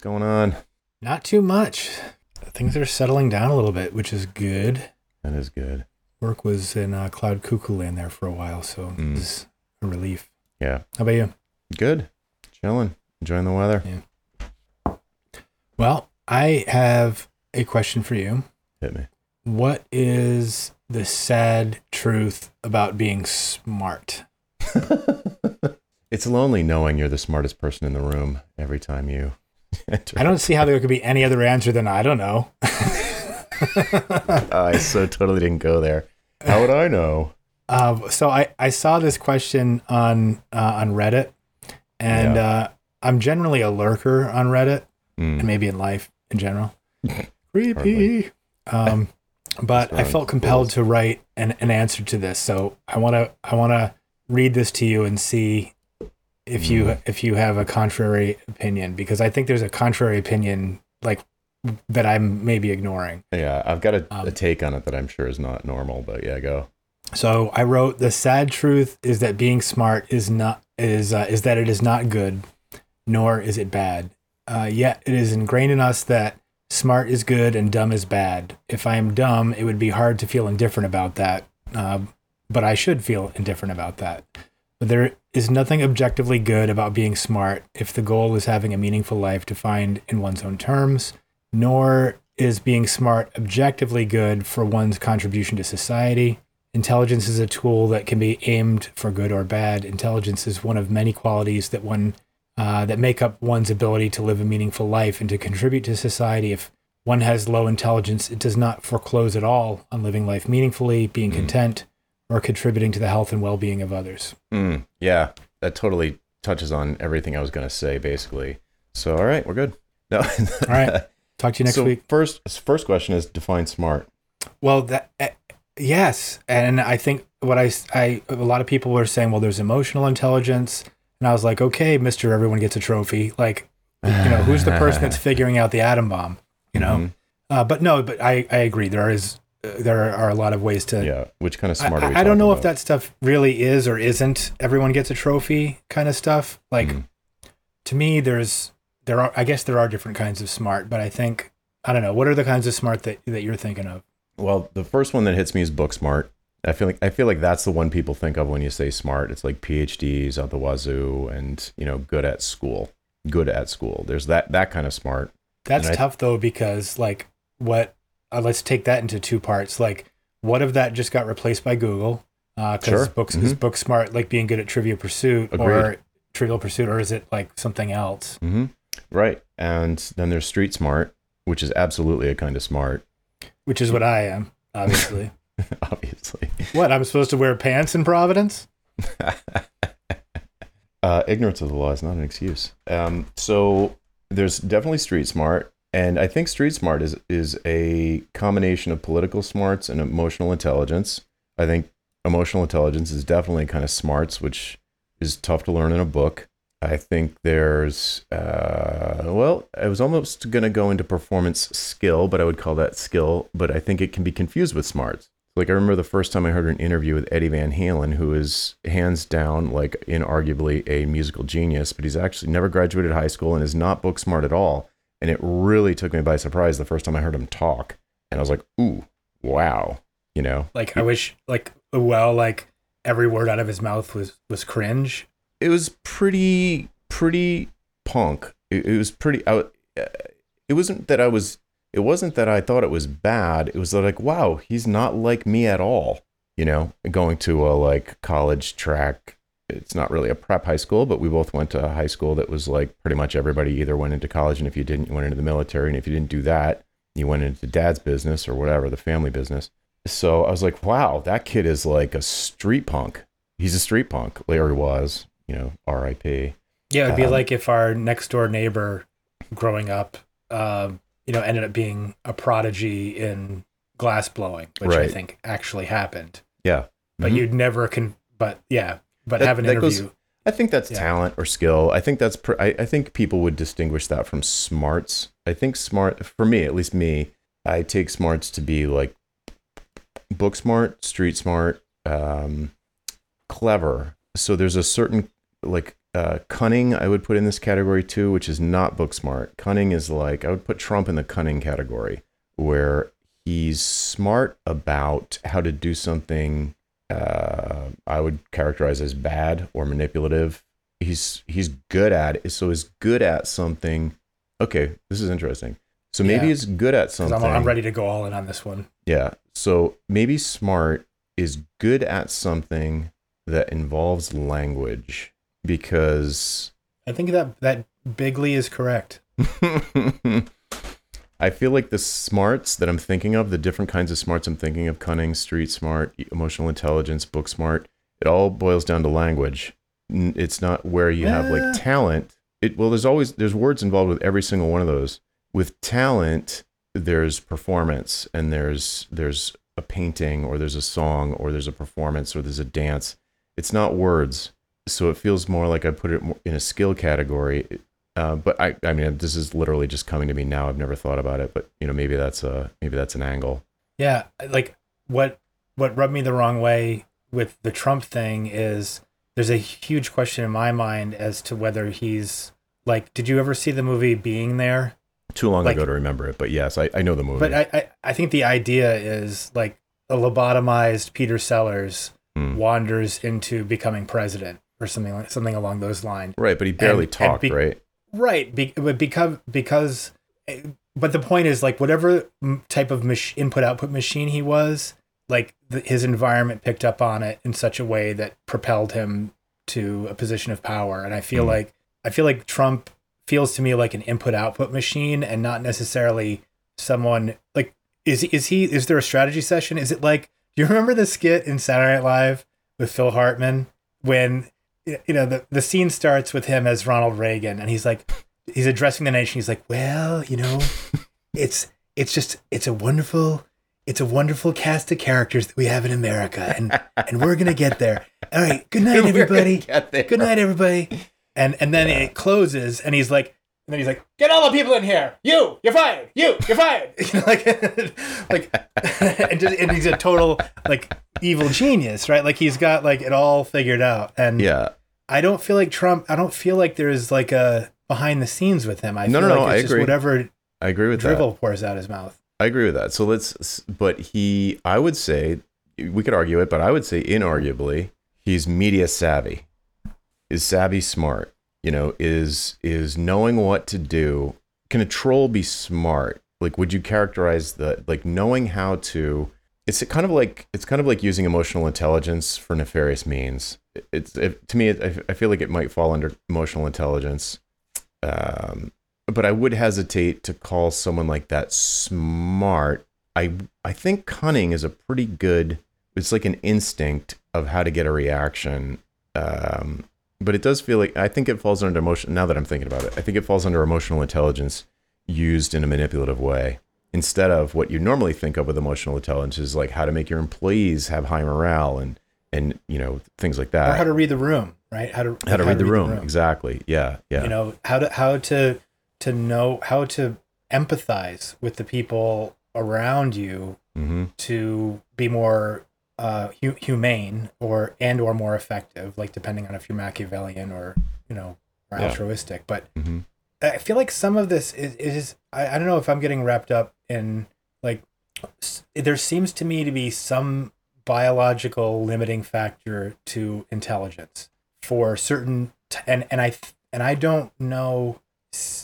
going on? Not too much. Things are settling down a little bit, which is good. That is good. Work was in uh, cloud cuckoo land there for a while, so Mm. it's a relief. Yeah. How about you? Good. Chilling. Enjoying the weather. Yeah. Well, I have a question for you. Hit me. What is the sad truth about being smart? it's lonely knowing you're the smartest person in the room every time you. I don't see how there could be any other answer than I don't know. I so totally didn't go there. How would I know? Uh, so I, I saw this question on uh, on Reddit, and Yeah. uh, I'm generally a lurker on Reddit and Mm, maybe in life in general. Creepy. Um, but I felt compelled to write an, an answer to this, so I want to I want to read this to you and see if you Mm. if you have a contrary opinion because I think there's a contrary opinion like that I'm maybe ignoring. yeah, I've got a, a Um, take on it that I'm sure is not normal, but yeah, go. So I wrote the sad truth is that being smart is not is uh, is that it is not good, nor is it bad. Uh, yet it is ingrained in us that smart is good and dumb is bad. If I am dumb, it would be hard to feel indifferent about that. Uh, but I should feel indifferent about that. But there is nothing objectively good about being smart if the goal is having a meaningful life defined in one's own terms, nor is being smart objectively good for one's contribution to society. Intelligence is a tool that can be aimed for good or bad. Intelligence is one of many qualities that one uh, that make up one's ability to live a meaningful life and to contribute to society. If one has low intelligence, it does not foreclose at all on living life meaningfully, being Mm. content, or contributing to the health and well-being of others. Mm, yeah, that totally touches on everything I was going to say, basically. So, all right, we're good. No. all right. Talk to you next so week. First, first question is define smart. Well, that uh, yes, and I think what I I a lot of people were saying, well, there's emotional intelligence, and I was like, okay, Mister, everyone gets a trophy. Like, you know, who's the person that's figuring out the atom bomb? You know, Mhm. uh, but no, but I I agree. There is there are a lot of ways to. Yeah. Which kind of I, smart I, I don't know talking if that stuff really is or isn't. Everyone gets a trophy kind of stuff. Like Mhm. to me, there's there are I guess there are different kinds of smart, but I think I don't know. What are the kinds of smart that that you're thinking of? Well, the first one that hits me is book smart. I feel like I feel like that's the one people think of when you say smart. It's like PhDs out the wazoo and you know good at school, good at school. There's that that kind of smart. That's And I- tough though because like what uh, let's take that into two parts. Like what if that just got replaced by Google? Because Sure. books is Mhm. book smart like being good at Trivia Pursuit or Agreed. Trivial Pursuit, or is it like something else? hmm Right. And then there's street smart, which is absolutely a kind of smart, Which is what I am, obviously. obviously. what I'm supposed to wear pants in Providence? uh, ignorance of the law is not an excuse. Um, so there's definitely street smart, and I think street smart is is a combination of political smarts and emotional intelligence. I think emotional intelligence is definitely kind of smarts, which is tough to learn in a book. I think there's, uh, well, I was almost going to go into performance skill, but I would call that skill. But I think it can be confused with smarts. Like I remember the first time I heard an interview with Eddie Van Halen, who is hands down like inarguably a musical genius, but he's actually never graduated high school and is not book smart at all. And it really took me by surprise the first time I heard him talk, and I was like, "Ooh, wow!" You know, Like I wish like well like every word out of his mouth was was cringe. it was pretty pretty punk. It, it was pretty. I, it wasn't that I was. It wasn't that I thought it was bad. It was like, wow, he's not like me at all. You know, going to a like college track. It's not really a prep high school, but we both went to a high school that was like pretty much everybody either went into college, and if you didn't, you went into the military, and if you didn't do that, you went into dad's business or whatever, the family business. So I was like, wow, that kid is like a street punk. He's a street punk. Larry was, you know, R.I.P. Yeah, it'd be Um, like if our next door neighbor growing up, um, you know, ended up being a prodigy in glass blowing, which I think actually happened. Yeah, But Mhm. you'd never can. But yeah, but That- have an that goes- interview. I think that's Yeah. talent or skill. I think that's. Pr- I, I think people would distinguish that from smarts. I think smart, for me, at least me, I take smarts to be like book smart, street smart, um, clever. So there's a certain like uh, cunning. I would put in this category too, which is not book smart. Cunning is like I would put Trump in the cunning category, where he's smart about how to do something. Uh, I would characterize as bad or manipulative. He's he's good at it. So he's good at something. Okay, this is interesting. So maybe Yeah. he's good at something. I'm, I'm ready to go all in on this one. Yeah. So maybe smart is good at something that involves language because I think that that bigly is correct. I feel like the smarts that I'm thinking of, the different kinds of smarts I'm thinking of, cunning, street smart, emotional intelligence, book smart, it all boils down to language. It's not where you have Eh. like talent. It well, there's always there's words involved with every single one of those. With talent, there's performance and there's there's a painting or there's a song or there's a performance or there's a dance. It's not words. So it feels more like I put it in a skill category. Uh, but I, I mean, this is literally just coming to me now. I've never thought about it, but you know, maybe that's a maybe that's an angle. Yeah, like what what rubbed me the wrong way with the Trump thing is there's a huge question in my mind as to whether he's like did you ever see the movie Being There? Too long Like- ago to remember it, but yes, I, I know the movie. But I, I I think the idea is like a lobotomized Peter Sellers Hmm. wanders into becoming president or something like something along those lines. right, but he barely and talked, be- right? Right, be, but because because, but the point is like whatever type of mach- input output machine he was, like the, his environment picked up on it in such a way that propelled him to a position of power. And I feel Mhm. like I feel like Trump feels to me like an input output machine and not necessarily someone like is is he is there a strategy session? Is it like do you remember the skit in Saturday Night Live with Phil Hartman when you know the, the scene starts with him as Ronald Reagan and he's like he's addressing the nation. He's like well you know it's it's just it's a wonderful it's a wonderful cast of characters that we have in America and and we're gonna get there. All right good night everybody. good night everybody. And and then it closes and he's like and then he's like get all the people in here. You you're fired. You you're fired. You know, like like and, just, and he's a total like evil genius right? Like he's got like it all figured out and Yeah, I don't feel like Trump. I don't feel like there's like a behind the scenes with him. I No, feel no, like no, it's I just agree. whatever I agree with that. drivel pours out his mouth. I agree with that. So let's, but he, I would say, we could argue it, but I would say, inarguably, he's media savvy. Is savvy smart? You know, is is knowing what to do. Can a troll be smart? Like, would you characterize the like knowing how to? It's kind of like it's kind of like using emotional intelligence for nefarious means. It's it, to me, it, I- feel like it might fall under emotional intelligence. Um, but I would hesitate to call someone like that smart. I I think cunning is a pretty good. It's like an instinct of how to get a reaction. Um, but it does feel like I think it falls under emotion. Now that I'm thinking about it, I think it falls under emotional intelligence used in a manipulative way instead of what you normally think of with emotional intelligence is like how to make your employees have high morale and and you know things like that. or how to read the room, right? How to How to read the room. Exactly. Yeah. Yeah. You know how to how to to know how to empathize with the people around you hmm to be more uh, hu- humane or and or more effective, like depending on if you're Machiavellian or you know or Yeah. altruistic. But hmm I feel like some of this is, is I, I don't know if I'm getting wrapped up in like s- there seems to me to be some biological limiting factor to intelligence for certain t- and and I th- and I don't know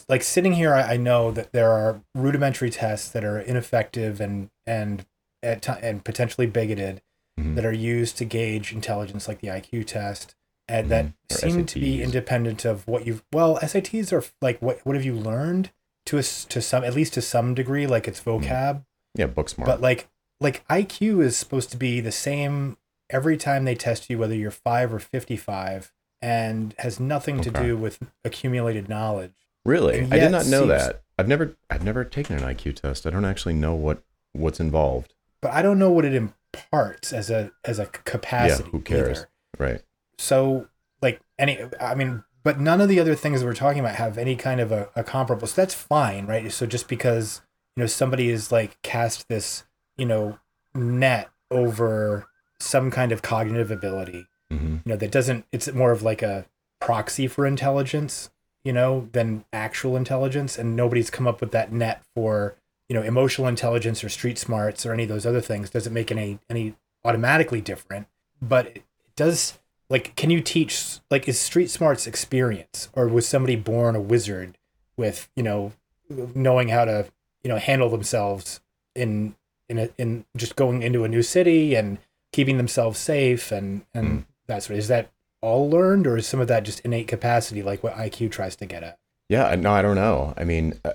like sitting here I, I know that there are rudimentary tests that are ineffective and and at ti and potentially bigoted Mhm. that are used to gauge intelligence like the IQ test and that Mhm. Or seem to be independent of what you've well SATs are like what what have you learned to us to some at least to some degree like it's Mm-hmm. vocab Yeah. Book smart. but like like IQ is supposed to be the same every time they test you whether you're 5 or 55 and has nothing to Okay. do with accumulated knowledge Really? I did not know seems- that. I've never I've never taken an IQ test. I don't actually know what what's involved. but I don't know what it imparts as a as a capacity Yeah, who cares? either. Right. so like any i mean but none of the other things that we're talking about have any kind of a, a comparable so that's fine right so just because you know somebody is like cast this you know net over some kind of cognitive ability hmm you know that doesn't it's more of like a proxy for intelligence, you know, than actual intelligence, and nobody's come up with that net for you know emotional intelligence or street smarts or any of those other things. Doesn't make any any automatically different, but it does. Like, can you teach? Like, is street smarts experience, or was somebody born a wizard with you know knowing how to you know handle themselves in in a, in just going into a new city and keeping themselves safe and and mm. that sort of is that all learned or is some of that just innate capacity like what IQ tries to get at? Yeah, no, I don't know. I mean, uh,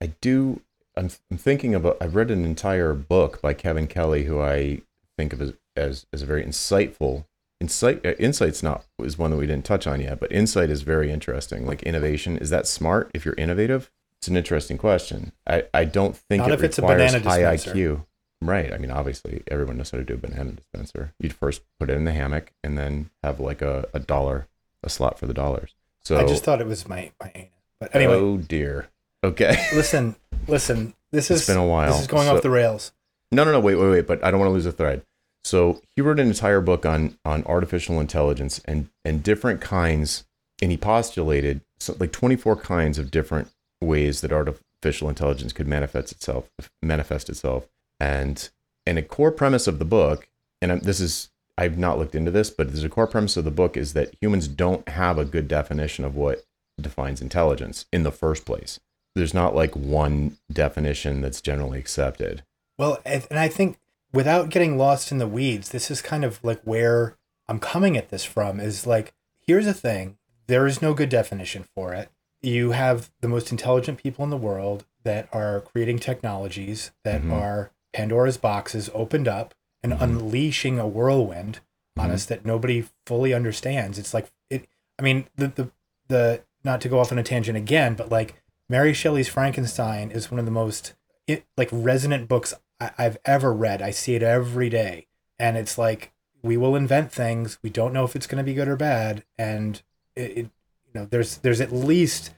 I do. I'm, I'm thinking about. I've read an entire book by Kevin Kelly, who I think of as as, as a very insightful insight. Uh, insight's not is one that we didn't touch on yet, but insight is very interesting. Like innovation, is that smart? If you're innovative, it's an interesting question. I, I don't think Not it if requires it's a high dispenser. IQ. Right. I mean, obviously, everyone knows how to do a banana dispenser. You'd first put it in the hammock and then have like a, a dollar, a slot for the dollars. So I just thought it was my my anus. But oh, anyway, oh dear. Okay. listen, listen. This It's is been a while. This is going So- off the rails. No, no, no. Wait, wait, wait. But I don't want to lose a thread. So he wrote an entire book on on artificial intelligence and and different kinds, and he postulated so, like 24 kinds of different ways that artificial intelligence could manifest itself, manifest itself, and and a core premise of the book, and this is I've not looked into this, but there's a core premise of the book is that humans don't have a good definition of what defines intelligence in the first place. There's not like one definition that's generally accepted. Well, and I think without getting lost in the weeds, this is kind of like where I'm coming at this from is like, here's a thing. There is no good definition for it. You have the most intelligent people in the world that are creating technologies that Mhm. are Pandora's boxes opened up and Mhm. unleashing a whirlwind on Mhm. us that nobody fully understands. It's like it I mean, the the the not to go off on a tangent again, but like Mary Shelley's Frankenstein is one of the most it, like resonant books I, I've ever read. I see it every day, and it's like we will invent things. We don't know if it's going to be good or bad, and it, it you know there's there's at least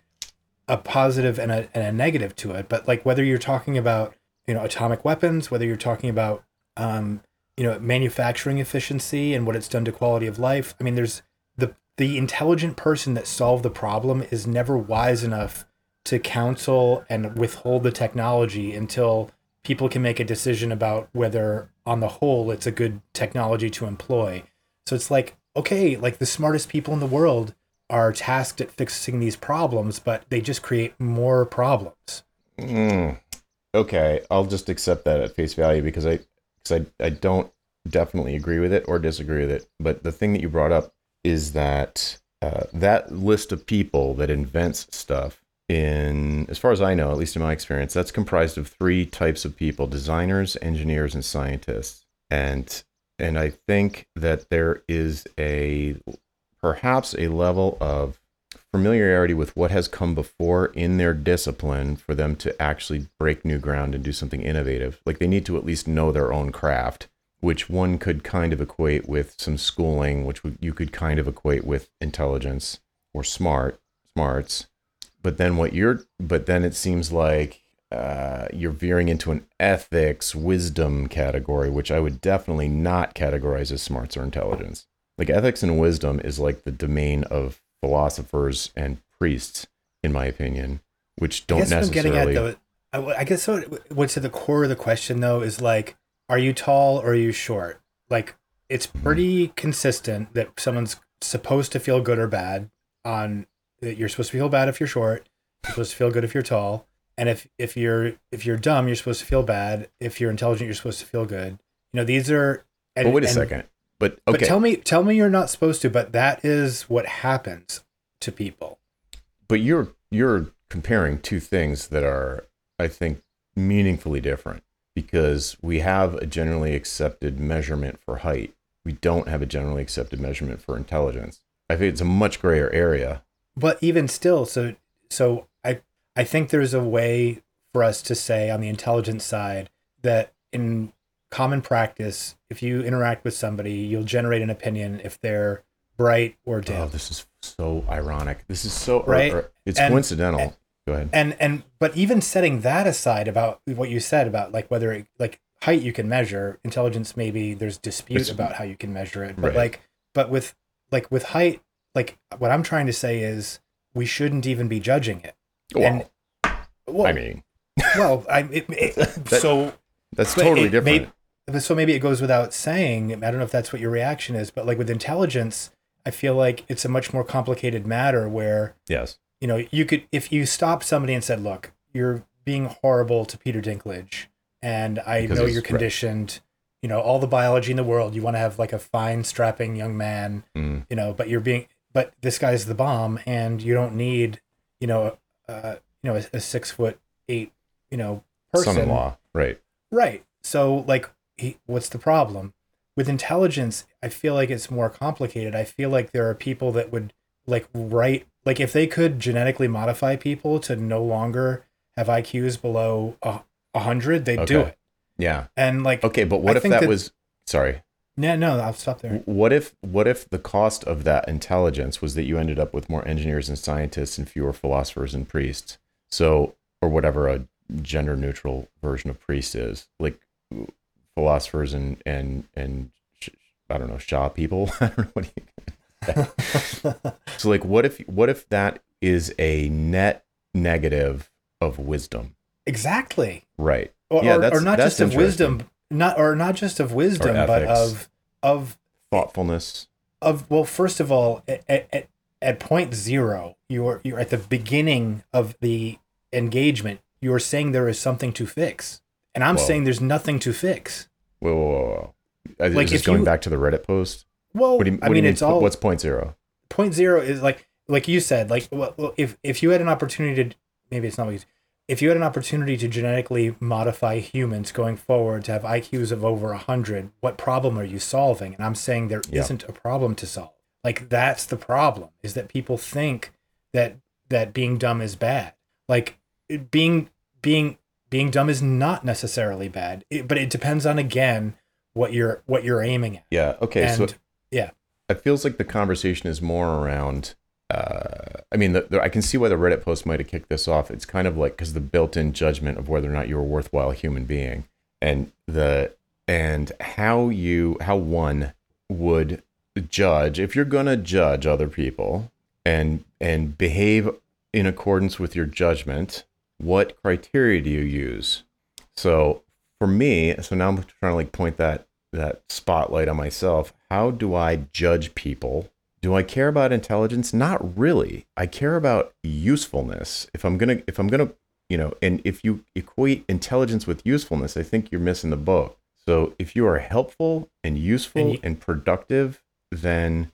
a positive and a and a negative to it. But like whether you're talking about you know atomic weapons, whether you're talking about um, you know manufacturing efficiency and what it's done to quality of life. I mean, there's the the intelligent person that solved the problem is never wise enough to counsel and withhold the technology until people can make a decision about whether on the whole it's a good technology to employ so it's like okay like the smartest people in the world are tasked at fixing these problems but they just create more problems Mm, okay, I'll just accept that at face value because I because I I don't definitely agree with it or disagree with it. But the thing that you brought up is that uh, that list of people that invents stuff in as far as I know, at least in my experience, that's comprised of three types of people: designers, engineers, and scientists. And and I think that there is a perhaps a level of familiarity with what has come before in their discipline for them to actually break new ground and do something innovative. Like they need to at least know their own craft, which one could kind of equate with some schooling, which you could kind of equate with intelligence or smart smarts. But then what you're, but then it seems like uh, you're veering into an ethics wisdom category, which I would definitely not categorize as smarts or intelligence. Like ethics and wisdom is like the domain of philosophers and priests, in my opinion, which don't I guess what I'm necessarily. getting at though, I, I guess what, what's at the core of the question though is like, are you tall or are you short? Like, it's Mm-hmm. pretty consistent that someone's supposed to feel good or bad. On that you're supposed to feel bad if you're short, you're supposed to feel good if you're tall, and if if you're if you're dumb, you're supposed to feel bad. If you're intelligent, you're supposed to feel good. You know, these are. And, but wait a and- second. But But tell me, tell me, you're not supposed to. But that is what happens to people. but you're you're comparing two things that are, I think, meaningfully different because we have a generally accepted measurement for height. We don't have a generally accepted measurement for intelligence. I think it's a much grayer area. but even still so so i i think there's a way for us to say on the intelligence side that in common practice if you interact with somebody you'll generate an opinion if they're bright or Oh, this is so ironic. This is so Right? or- it's And- coincidental. and- Go ahead. and and but even setting that aside about what you said about like whether it, like height you can measure intelligence maybe there's dispute It's- about how you can measure it but Right. like but with like with height like what I'm trying to say is we shouldn't even be judging it. Well, And- Well, I mean, well, I it, it, That- so that's totally different. may- so maybe it goes without saying. I don't know if that's what your reaction is, but like with intelligence, I feel like it's a much more complicated matter where yes. you know you could if you stopped somebody and said, "Look, you're being horrible to Peter Dinklage, and I Because know you're right. conditioned. You know all the biology in the world. You want to have like a fine, strapping young man. Mm, You know, but you're being but this guy's the bomb, and you don't need you know uh you know a, a six foot eight you know person son-in-law. Right. Right. So, like, he, what's the problem with intelligence? I feel like it's more complicated. I feel like there are people that would like write, like, if they could genetically modify people to no longer have IQs below a, hundred, they'd do it. Yeah. And like, Okay, but what I if that, that- was sorry. no, no, I'll stop there. What if what if the cost of that intelligence was that you ended up with more engineers and scientists and fewer philosophers and priests? So or whatever a gender neutral version of priest is, like philosophers and and and sh- I don't know, Shah people. I don't know what you So like what if what if that is a net negative of wisdom? exactly. Right. Or, Yeah, or, or not just of wisdom, not or not just of wisdom, but of of Thoughtfulness. of well first of all at, at, at point zero you're you're at the beginning of the engagement you're saying there is something to fix and i'm Whoa. saying there's nothing to fix Whoa, whoa, whoa. Is Like, this if going you- back to the Reddit post? well What do you, what i mean you mean? it's all What's point zero? point zero is like like you said like well, if if you had an opportunity to maybe it's not what you if you had an opportunity to genetically modify humans going forward to have IQs of over 100, what problem are you solving? And I'm saying there Yeah. not a problem to solve. Like that's the problem is that people think that that being dumb is bad. Like being being being dumb is not necessarily bad, it, but it depends on again what you're what you're aiming at. Yeah. Okay. and so yeah. it feels like the conversation is more around. Uh, I mean, the, the, I can see why the Reddit post might have kicked this off. It's kind of like because the built-in judgment of whether or not you're a worthwhile human being, and the and how you how one would judge if you're gonna judge other people and and behave in accordance with your judgment. What criteria do you use? So for me, so now I'm trying to like point that that spotlight on myself. How do I judge people? Do I care about intelligence? Not really. I care about usefulness. If I'm gonna, if I'm gonna, you know, and if you equate intelligence with usefulness, I think you're missing the boat. So if you are helpful and useful And and, productive, then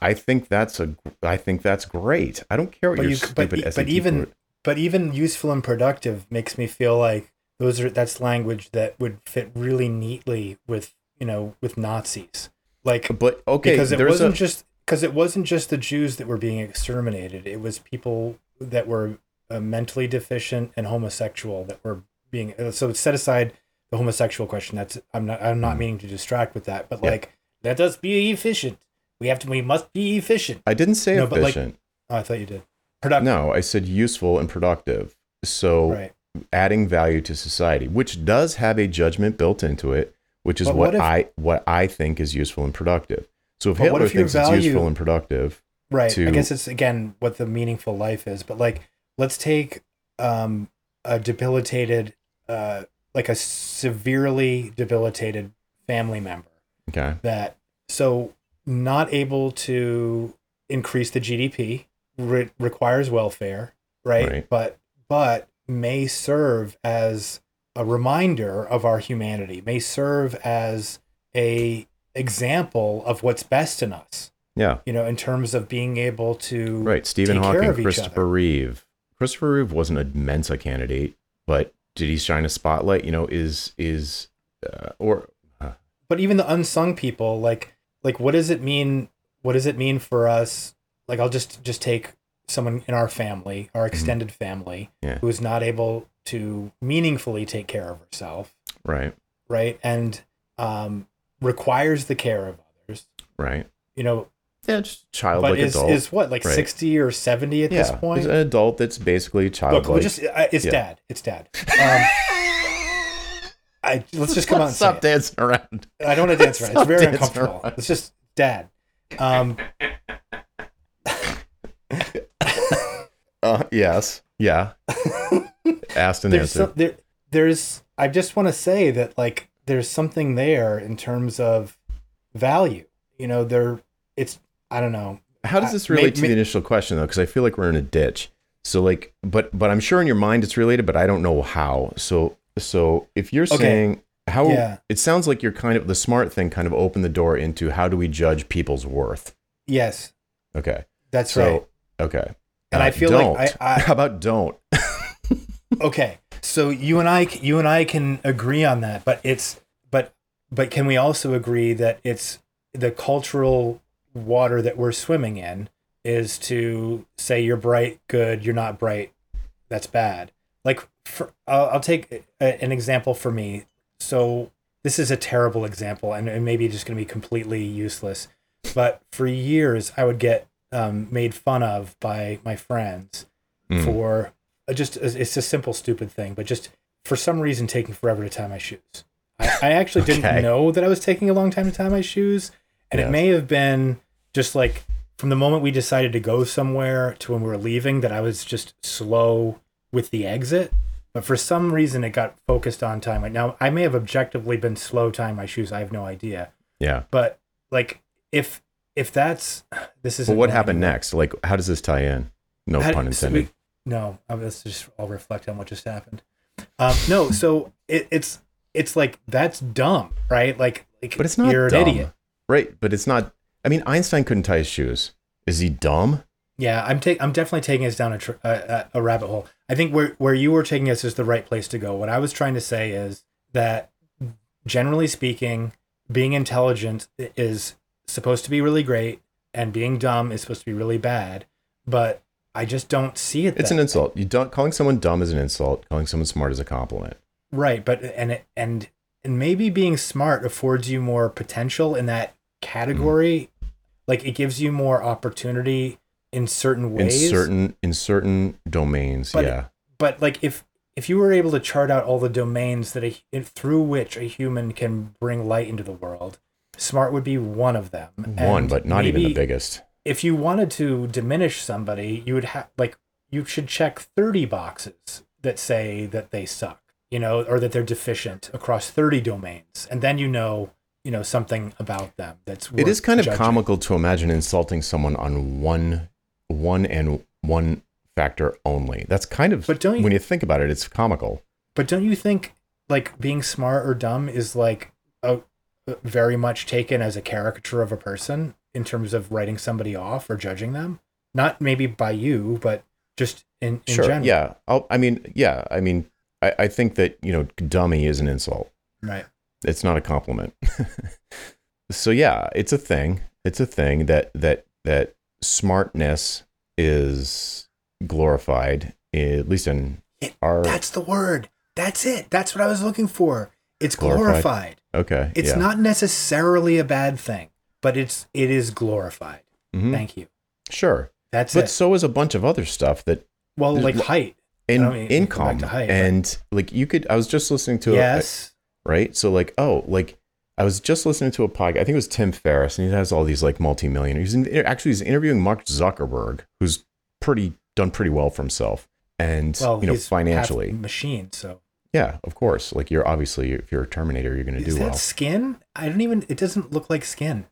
I- think that's a, I think that's great. I don't care what But your you- but stupid but SAT even- but even useful and productive makes me feel like those are that's language that would fit really neatly with you know with Nazis like but okay, because it wasn't a, just because it wasn't just the Jews that were being exterminated it was people that were uh, mentally deficient and homosexual that were being uh, so set aside the homosexual question that's I'm not I'm not Mhm. meaning to distract with that but Yeah. like let us be efficient we have to we must be efficient I didn't say No, but, like, efficient. oh, I thought you did productive no, I said useful and productive. So right adding value to society, which does have a judgment built into it, which is what, what if- I what I think is useful and productive. So if Hitler if thinks it's useful and productive, right to- i guess it's again what the meaningful life is but like let's take um a debilitated uh like a severely debilitated family member okay, that so not able to increase the gdp re- requires welfare right? Right. but but may serve as a reminder of our humanity may serve as a example of what's best in us yeah, you know, in terms of being able to right. Stephen Hawking, Christopher. Reeve. Christopher Reeve wasn't a Mensa candidate, but did he shine a spotlight? You know, is is uh, or But even the unsung people, like like what does it mean? What does it mean for us? Like I'll just just take someone in our family, our extended family, Mm-hmm. Yeah. who is not able to meaningfully take care of herself, right, right? And um, requires the care of others. right. You know, Yeah, just childlike but is adult. is what like Right. sixty or seventy at yeah, this point? He's an adult that's basically childlike. Look, just uh, it's Yeah. dad. It's dad. Um, I let's just come out and say Stop it. dancing around. I don't want to dance around. It's very uncomfortable. around. It's just dad. Um, yes. Yeah. Asked and there's answered. some, there, there's I just want to say that like there's something there in terms of value. You know, there it's I don't know. How does this may- relate to may- the initial question though? Because I feel like we're in a ditch. So like, but but I'm sure in your mind it's related, but I don't know how. So so if you're Okay. saying how, Yeah. it sounds like you're kind of the smart thing, kind of opened the door into how do we judge people's worth? Yes, Okay, that's so right. okay, And Uh, I feel don't. like I, I how about don't? okay. So you and I you and I can agree on that, but it's but but can we also agree that it's the cultural water that we're swimming in is to say you're bright, good, you're not bright, that's bad. Like for, I'll, I'll take a, an example for me. So this is a terrible example, and, and maybe just going to be completely useless. But for years, I would get um, made fun of by my friends Mm. for uh, just it's a simple stupid thing, but just for some reason taking forever to tie my shoes. I, I actually Okay. didn't know that I was taking a long time to tie my shoes, and Yes. it may have been just like from the moment we decided to go somewhere to when we were leaving that I was just slow with the exit. But for some reason, it got focused on time. Like now, I may have objectively been slow tying my shoes. I have no idea. Yeah. But like, if if that's this is But what happened next? Like, how does this tie in? No How- pun so intended. we- no, let's just all reflect on what just happened. Um, no, so it, it's it's like that's dumb, right? Like, like but it's not you're dumb, an idiot. right? But it's not. I mean, Einstein couldn't tie his shoes. Is he dumb? Yeah, I'm taking I'm definitely taking us down a, tr- a a rabbit hole. I think where where you were taking us is the right place to go. What I was trying to say is that generally speaking, being intelligent is supposed to be really great, and being dumb is supposed to be really bad. But I just don't see it. It's an insult. You don't calling someone dumb is an insult. Calling someone smart is a compliment. Right, but and and and maybe being smart affords you more potential in that category. Mm. Like it gives you more opportunity in certain ways. In certain in certain domains, But- yeah. but like if if you were able to chart out all the domains that a, through which a human can bring light into the world, smart would be one of them. One, And but not even the biggest. If you wanted to diminish somebody, you would have like you should check 30 boxes that say that they suck, you know, or that they're deficient across 30 domains. And then you know, you know, something about them that's It is kind of comical to imagine insulting someone on one one and one factor only. That's kind of But don't you- when you think about it, it's comical. But don't you think like being smart or dumb is like very much taken as a caricature of a person in terms of writing somebody off or judging them? Not maybe by you, but just in, in sure. general. Yeah. I'll, I mean, yeah. I mean, I, I think that you know, dummy is an insult. Right. It's not a compliment. so yeah, it's a thing. It's a thing that that that smartness is glorified, at least in It- our. That's the word. That's it. That's what I was looking for. It's Glorified. glorified. Okay. It's yeah. not necessarily a bad thing, but it's it is glorified. Mhm. Thank you. Sure. That's it. But it. so is a bunch of other stuff that Well, like height. in I mean, income height, but- and like you could. I was just listening to a, Yes. right? So like, oh, like I was just listening to a podcast. I think it was Tim Ferriss, and he has all these like multimillionaires. He's in, actually he's interviewing Mark Zuckerberg, who's pretty done pretty well for himself, and well, you know financially, machine. So yeah, of course. Like you're obviously if you're a Terminator, you're going to is do that well. skin? I don't even. It doesn't look like skin.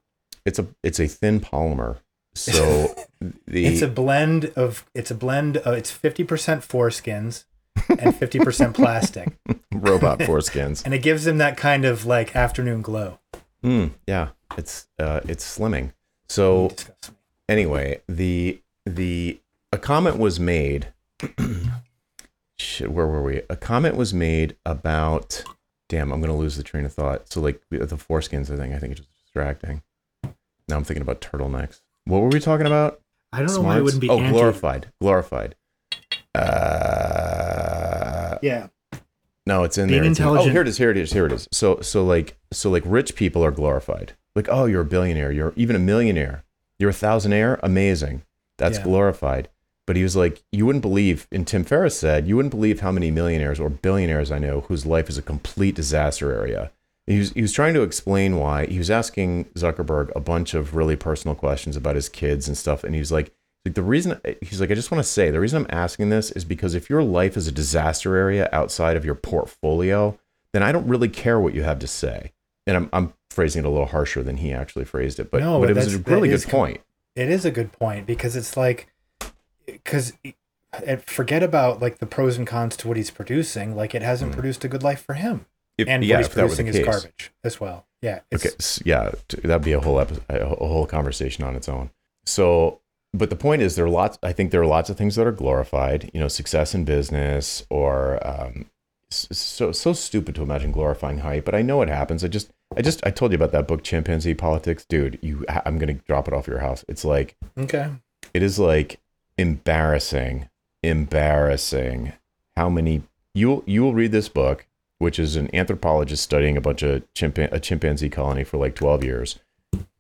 It's a it's a thin polymer, so the It's a blend of. It's a blend of. It's fifty percent foreskins and fifty percent plastic, robot foreskins. and it gives them that kind of like afternoon glow. Mm, yeah, it's uh, it's slimming. So anyway, the the a comment was made. shit, where were we? A comment was made about. Damn, I'm gonna lose the train of thought. So like the foreskins, I think. I think it's just distracting. Now I'm thinking about turtlenecks. What were we talking about? I don't know why it wouldn't be oh, anti- glorified, glorified. Uh, Yeah. no, it's in Being there. It's in- oh, here it is. Here it is. Here it is. So, so like, so like, rich people are glorified. Like, oh, you're a billionaire. You're even a millionaire. You're a thousandaire. Amazing. That's Yeah. glorified. But he was like, you wouldn't believe. And Tim Ferriss said, you wouldn't believe how many millionaires or billionaires I know whose life is a complete disaster area. He was, he was trying to explain why. He was asking Zuckerberg a bunch of really personal questions about his kids and stuff. And he was like, the reason he's like, I just want to say the reason I'm asking this is because if your life is a disaster area outside of your portfolio, then I don't really care what you have to say. And I'm, I'm phrasing it a little harsher than he actually phrased it, but, No, but but it was a really good com- point. It is a good point because it's like, because forget about like the pros and cons to what he's producing. Like it hasn't Mm. produced a good life for him, If, and yeah, what he's if that were the producing is garbage as well. Yeah. It's, Okay, yeah, that'd be a whole episode, a whole conversation on its own. So, but the point is, there are lots. I think there are lots of things that are glorified. You know, success in business, or um, so so stupid to imagine glorifying hype. But I know it happens. I just, I just, I told you about that book, Chimpanzee Politics, dude. You, I'm gonna drop it off your house. It's like Okay. it is like embarrassing, embarrassing how many you'll you will read this book, which is an anthropologist studying a bunch of chimpan- a chimpanzee colony for like twelve years,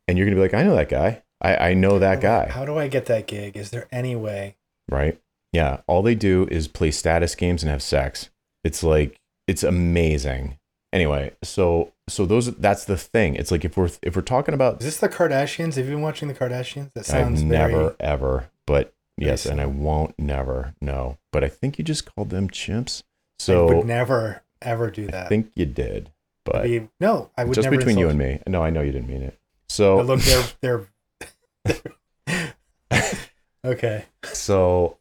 and you're gonna be like, I know that guy. I, I know that guy, How do I get that gig? Is there any way? right? Yeah. All they do is play status games and have sex. It's like it's amazing. Anyway, so so those that's the thing. It's like if we're if we're talking about Is this the Kardashians? Have you been watching the Kardashians? That sounds I've very. never ever, but yes, and I won't never no. But I think you just called them chimps. I So would never ever do that. I think you did, but be- no, I would just between you and me. No, I know you didn't mean it. So But look, they're they're. okay. so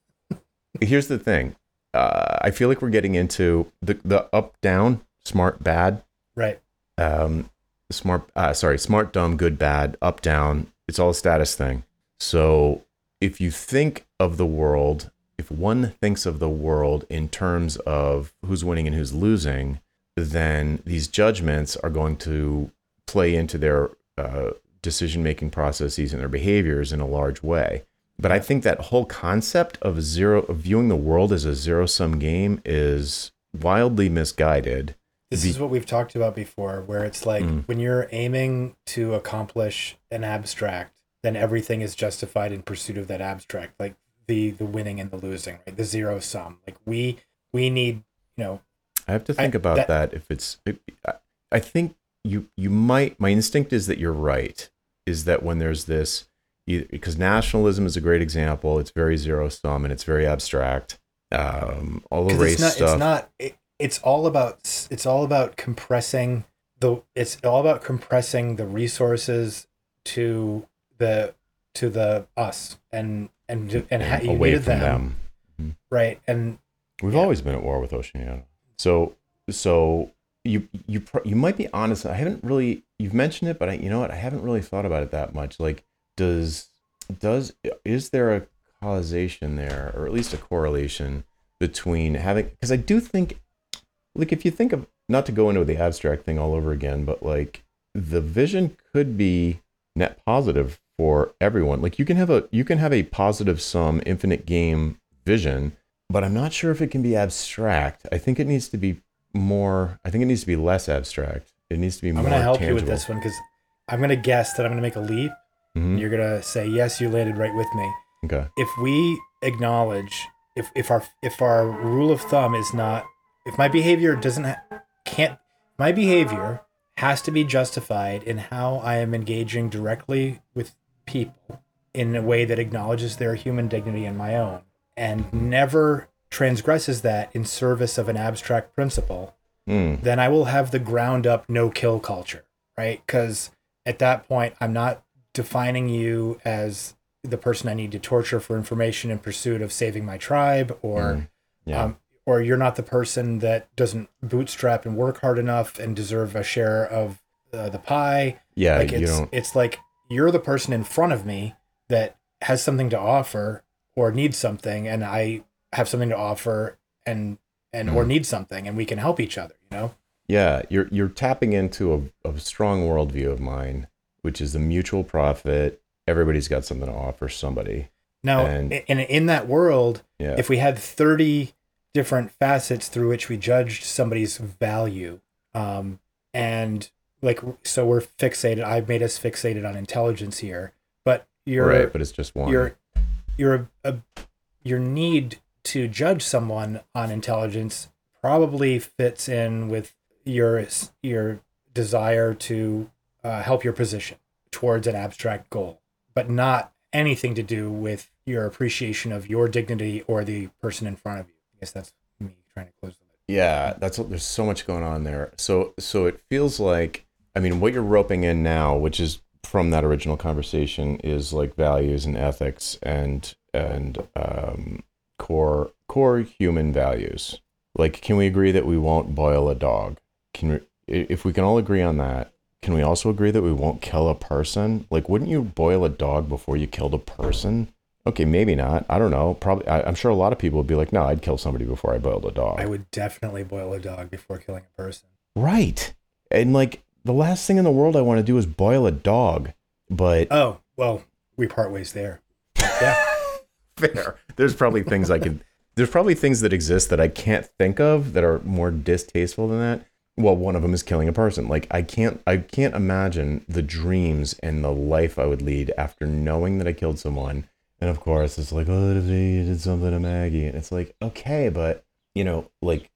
here's the thing. Uh, I feel like we're getting into the the up down smart bad Right. um smart uh, sorry smart dumb good bad up down it's all a status thing so if you think of the world if one thinks of the world in terms of who's winning and who's losing then these judgments are going to play into their uh, decision making processes and their behaviors in a large way. But i think that whole concept of zero of viewing the world as a zero sum game is wildly misguided. This Be- is what we've talked about before, where it's like Mm. when you're aiming to accomplish an abstract, then everything is justified in pursuit of that abstract, like the the winning and the losing, right? The zero sum. Like we we need, you know, I have to I- think about that- that, if it's I- I think you you might my instinct is that you're right is that when there's this because nationalism is a great example it's very zero sum and it's very abstract um all the race it's not stuff it's not it, it's all about it's all about compressing the it's all about compressing the resources to the to the us and and and, ha- you away from them, them, mm-hmm. right and we've Yeah. always been at war with oceania. So so you you pr- you might be honest i haven't really you've mentioned it but i you know what? I haven't really thought about it that much. Like does does is there a causation there or at least a correlation between having because i do think like if you think of not to go into the abstract thing all over again but like the vision could be net positive for everyone. Like you can have a you can have a positive sum infinite game vision but i'm not sure if it can be abstract. I think it needs to be more i think it needs to be less abstract. It needs to be i'm more gonna help tangible. you with this one because i'm gonna guess that i'm gonna make a leap Mhm. and you're gonna say yes you landed right with me. Okay. If we acknowledge if if our if our rule of thumb is not if my behavior doesn't ha- can't my behavior has to be justified in how I am engaging directly with people in a way that acknowledges their human dignity and my own and never transgresses that in service of an abstract principle Mm, then I will have the ground up no kill culture, right? Because at that point, I'm not defining you as the person I need to torture for information in pursuit of saving my tribe, or mm, yeah um, or you're not the person that doesn't bootstrap and work hard enough and deserve a share of uh, the pie. yeah like you it's don't it's like you're the person in front of me that has something to offer or needs something, and I have something to offer and and or Mhm. need something, and we can help each other. You know. Yeah, you're you're tapping into a, a strong worldview of mine, which is the mutual profit. Everybody's got something to offer somebody. Now, And- in in that world, Yeah. if we had thirty different facets through which we judged somebody's value, um, and like so we're fixated. I've made us fixated on intelligence here, but your right, but it's just one. your your a, your need to judge someone on intelligence probably fits in with your your desire to uh, help your position towards an abstract goal, but not anything to do with your appreciation of your dignity or the person in front of you. I guess that's me trying to close the. Yeah, that's there's so much going on there. So so it feels like I mean what you're roping in now, which is from that original conversation, is like values and ethics and and um, core core human values. Like, can we agree that we won't boil a dog? Can we, if we can all agree on that? Can we also agree that we won't kill a person? Like, wouldn't you boil a dog before you killed a person? Okay, maybe not. I don't know. Probably, I, I'm sure a lot of people would be like, "No, I'd kill somebody before I boiled a dog." I would definitely boil a dog before killing a person. Right. And like the last thing in the world I want to do is boil a dog. But Oh, well, we part ways there. Yeah. fair. There's probably things I could there's probably things that exist that I can't think of that are more distasteful than that. Well, one of them is killing a person. Like I can't I can't imagine the dreams and the life I would lead after knowing that I killed someone. And of course, it's like, oh, what if they did something to Maggie? And it's like, okay, but you know, like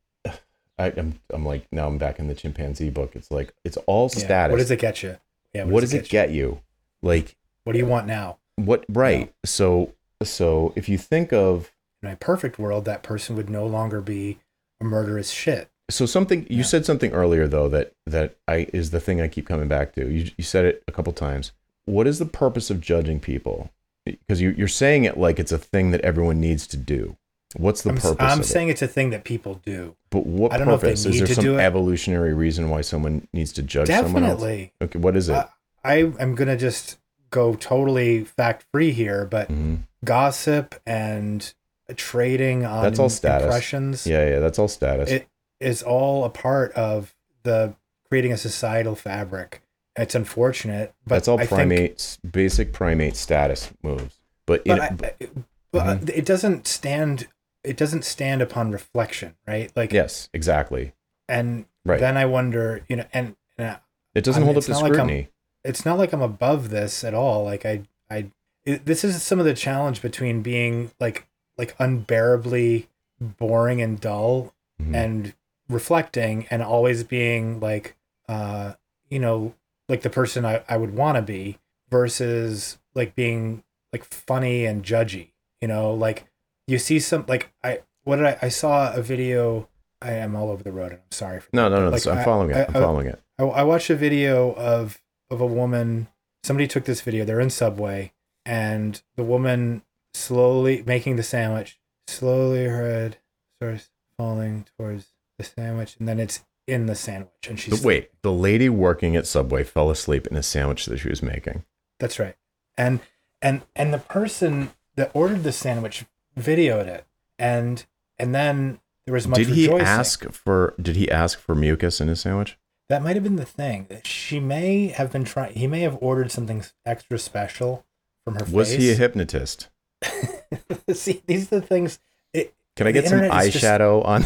I, I'm I'm like now I'm back in the chimpanzee book. It's like it's all Yeah. status. What does it get you? Yeah. what does it you? get you? Like What do you want now? what right. So so if you think of In a perfect world, that person would no longer be a murderous shit. so something you Yeah. said something earlier though that that I is the thing I keep coming back to. You you said it a couple times. What is the purpose of judging people? Because you you're saying it like it's a thing that everyone needs to do. What's the I'm, purpose? I'm saying it's a thing that people do. But what I don't know if they purpose? Is need there to some do it. evolutionary reason why someone needs to judge someone else? Definitely. Okay, what is it? Uh, I am gonna just go totally fact free here, but Mhm. gossip and trading on That's all status. impressions Yeah, yeah, that's all status. It- is all a part of the creating a societal fabric. It's unfortunate, but that's all I think- primates, basic primate status moves. But, but, it, I, but uh, it doesn't stand. It doesn't stand upon reflection, right? Like, yes, exactly. and Right. then I wonder, you know, and, and It doesn't I mean, hold up to not like scrutiny. it's not like I'm above this at all. Like I, I, it, this is some of the challenge between being like, like unbearably boring and dull Mhm. and reflecting and always being like, uh, you know, like the person I, I would want to be versus like being like funny and judgy, you know, like you see some, like I, what did I, I saw a video, I am all over the road and I'm sorry for no, no, no. like, I'm I- following it. I- I'm I- following it. I, I watched a video of of a woman. Somebody took this video. They're in Subway, and the woman slowly making the sandwich. Slowly, her head starts falling towards the sandwich, and then it's in the sandwich, and she's But wait, the lady working at Subway fell asleep in a sandwich that she was making. That's right. And and and the person that ordered the sandwich videoed it, and and then there was much Did he rejoicing. ask for? Did he ask for mucus in his sandwich? That might have been the thing. She may have been trying. He may have ordered something extra special from her Was face. he a hypnotist? See, these are the things. It, Can I get some is just- eyeshadow on?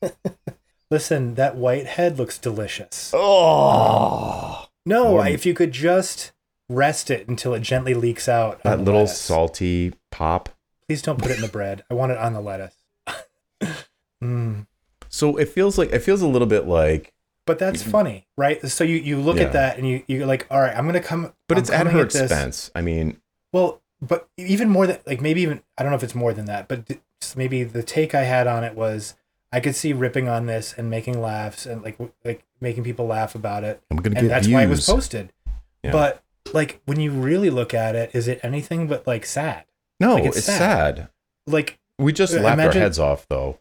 listen, that white head looks delicious. oh, no, warm. if you could just rest it until it gently leaks out. that little lettuce. salty pop. Please don't put it in the bread. I want it on the lettuce. mm. So it feels like it feels a little bit like, But that's funny, right? So you, you look Yeah. at that and you you're like, all right, I'm gonna come. but I'm it's at her this- expense. I mean, Well, but even more than like maybe even I don't know if it's more than that, but maybe the take I had on it was I could see ripping on this and making laughs and like like making people laugh about it, I'm gonna and get that's views. why it was posted. Yeah. But like when you really look at it, is it anything but like sad? No, like, it's, it's sad. sad. Like We just Uh, laughed our heads off, though.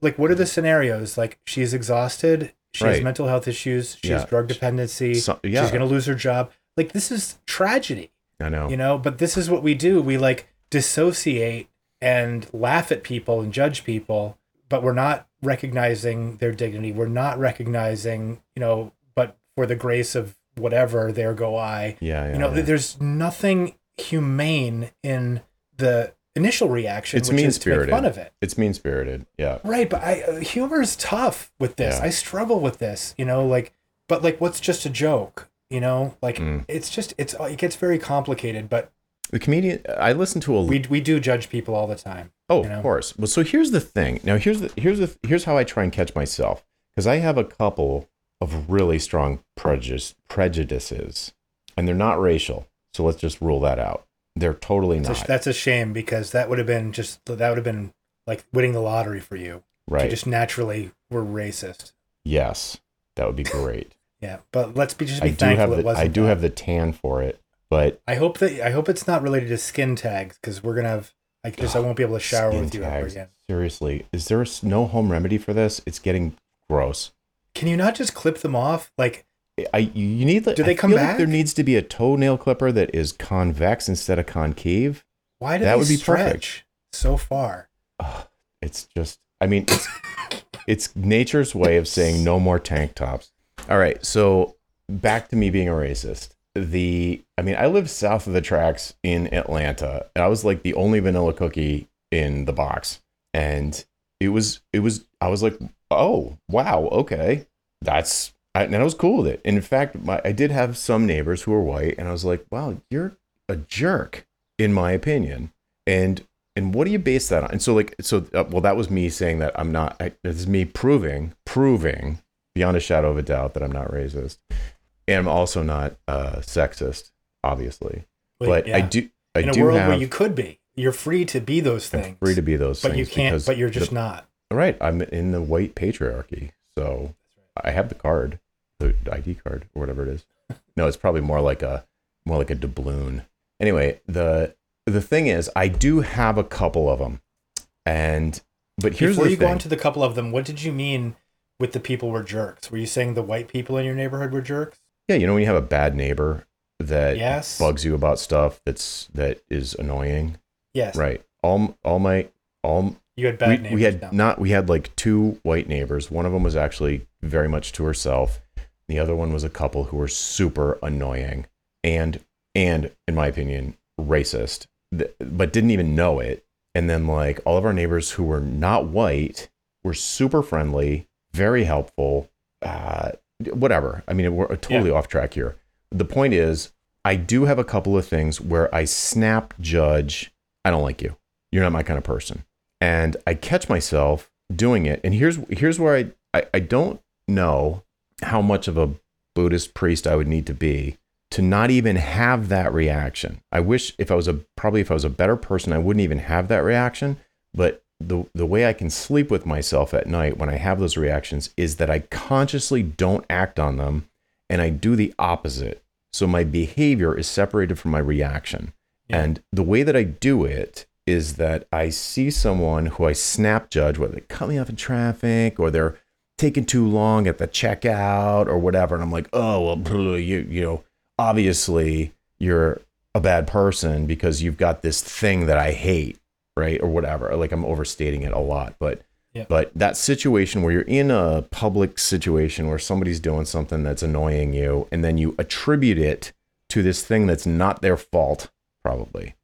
like what are the scenarios? Like she's exhausted, she has mental health issues, she Yeah. has drug dependency, So, yeah, she's gonna lose her job. Like this is tragedy. I know. you know but this is what we do we like dissociate and laugh at people and judge people but we're not recognizing their dignity we're not recognizing you know but for the grace of whatever there go i yeah, yeah. you know yeah. there's nothing humane in the initial reaction It's which is to make mean-spirited. fun of it it's mean spirited. Yeah. right but i uh, humor is tough with this Yeah. i struggle with this you know like but like what's just a joke you know like Mm. it's just it's it gets very complicated but The comedian. I listen to a. we we do judge people all the time. oh, you know? of course. Well, so here's the thing. Now, here's the here's the here's how I try and catch myself because I have a couple of really strong prejudice prejudices, and they're not racial. So let's just rule that out. They're totally That's not. a, that's a shame because that would have been just that would have been like winning the lottery for you. You right. just naturally were racist. yes. That would be great. Yeah, but let's be just I be do thankful have it the wasn't. I do have the tan for it, but I hope that I hope it's not related to skin tags because we're gonna have. I just I won't be able to shower with you ever again. Seriously, is there no home remedy for this? It's getting gross. Can you not just clip them off? Like I you need. Do they I come back? Like there needs to be a toenail clipper that is convex instead of concave. why do That would be perfect. so far? Ugh, it's just. I mean, it's it's nature's way of saying no more tank tops. All right, so back to me being a racist. The I mean, I lived south of the tracks in Atlanta, and I was like the only vanilla cookie in the box, and it was it was I was like, oh wow, okay, that's I, and I was cool with it. And in fact, my, I did have some neighbors who were white, and I was like, wow, you're a jerk, in my opinion. And and what do you base that on? And so like so uh, well, that was me saying that I'm not. I, this is me proving proving beyond a shadow of a doubt that I'm not racist, and I'm also not uh, sexist, obviously. But I do I in a do world have where you could be. You're free to be those I'm things. free to be those things. but you can't. But you're just the- not. right. I'm in the white patriarchy, so I have the card, the ID card or whatever it is. No, it's probably more like a more like a doubloon. Anyway, the the thing is, I do have a couple of them, and but here's Before you thing. go on to the couple of them, what did you mean with the people were jerks? Were you saying the white people in your neighborhood were jerks? yeah, you know when you have a bad neighbor that Yes. bugs you about stuff that's that is annoying, Yes. right? All all my all You had bad we, neighbors. we had now. not we had like two white neighbors one of them was actually very much to herself the other one was a couple who were super annoying and and in my opinion racist but didn't even know it. And then like all of our neighbors who were not white were super friendly very helpful uh whatever. I mean we're totally off track here. The point is i do have a couple of things where i snap judge i don't like you. You're not my kind of person. And I catch myself doing it. And here's here's where I, I I don't know how much of a Buddhist priest I would need to be to not even have that reaction. I wish if I was a probably if I was a better person, I wouldn't even have that reaction. But the the way I can sleep with myself at night when I have those reactions is that I consciously don't act on them and I do the opposite. So my behavior is separated from my reaction. Yeah. And the way that I do it is that I see someone who I snap judge, whether they cut me off in traffic or they're taking too long at the checkout or whatever. And I'm like, oh, well, you, you know, obviously you're a bad person because you've got this thing that I hate, right? Or whatever. Like I'm overstating it a lot, but Yeah. but that situation where you're in a public situation where somebody's doing something that's annoying you and then you attribute it to this thing that's not their fault, probably.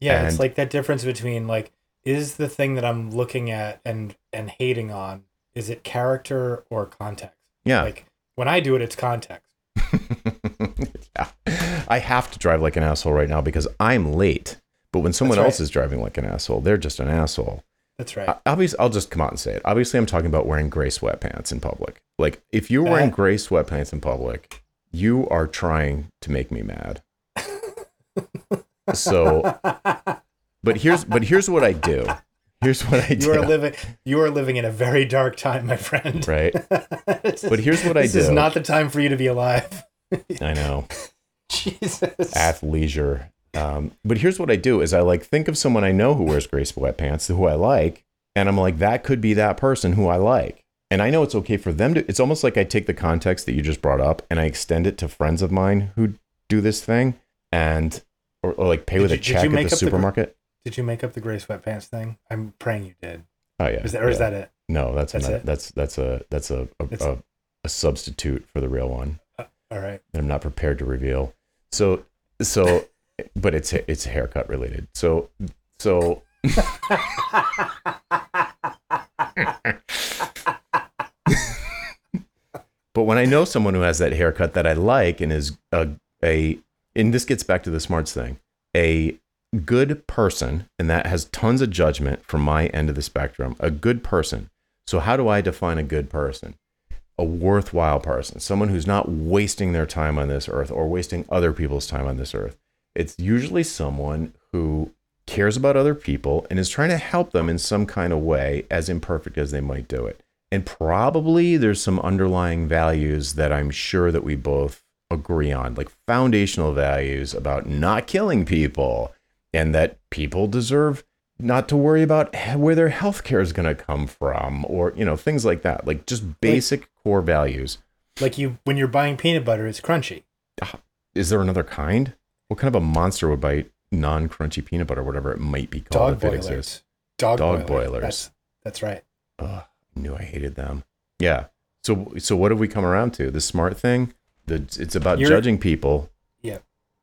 Yeah, it's like that difference between like is the thing that I'm looking at and and hating on is it character or context? Yeah. Like when I do it, it's context. yeah. I have to drive like an asshole right now because I'm late. But when someone else is driving like an asshole, they're just an asshole. That's right. Obviously, I'll just come out and say it. Obviously, I'm talking about wearing gray sweatpants in public. Like, if you're wearing That- gray sweatpants in public, you are trying to make me mad. So, but here's but here's what I do. Here's what I do. you are living you are living in a very dark time, my friend. right? Is- But here's what I do. this is not the time for you to be alive. I know. Jesus. athleisure. Um, but here's what I do: is I like think of someone I know who wears gray sweatpants, who I like, and I'm like, that could be that person who I like. And I know it's okay for them to. It's almost like I take the context that you just brought up and I extend it to friends of mine who do this thing, and or, or like pay Did with you- a check at the up the supermarket. Did you make up the gray sweatpants thing? I'm praying you did. oh yeah, Is that or is that it? no? That's that's not, that's that's a that's a a, a a substitute for the real one. Uh, all right. that I'm not prepared to reveal. So so but it's it's haircut related. So so But when I know someone who has that haircut that I like and is a, a and this gets back to the smarts thing, a good person, and that has tons of judgment from my end of the spectrum, a good person. So how do I define a good person? A worthwhile person, someone who's not wasting their time on this earth or wasting other people's time on this earth. It's usually someone who cares about other people and is trying to help them in some kind of way, as imperfect as they might do it. And probably there's some underlying values that I'm sure that we both agree on, like foundational values about not killing people and that people deserve not to worry about where their health care is going to come from or, you know, things like that. Like just basic like, core values. Like you, when you're buying peanut butter, it's crunchy. Ah, is there another kind? What kind of a monster would bite non-crunchy peanut butter, whatever it might be called Dog if boilers. it exists? Dog, Dog boilers. boilers. That's, that's right. Ugh, I knew I hated them. Yeah. So, so what have we come around to? The smart thing. The it's about You're, judging people.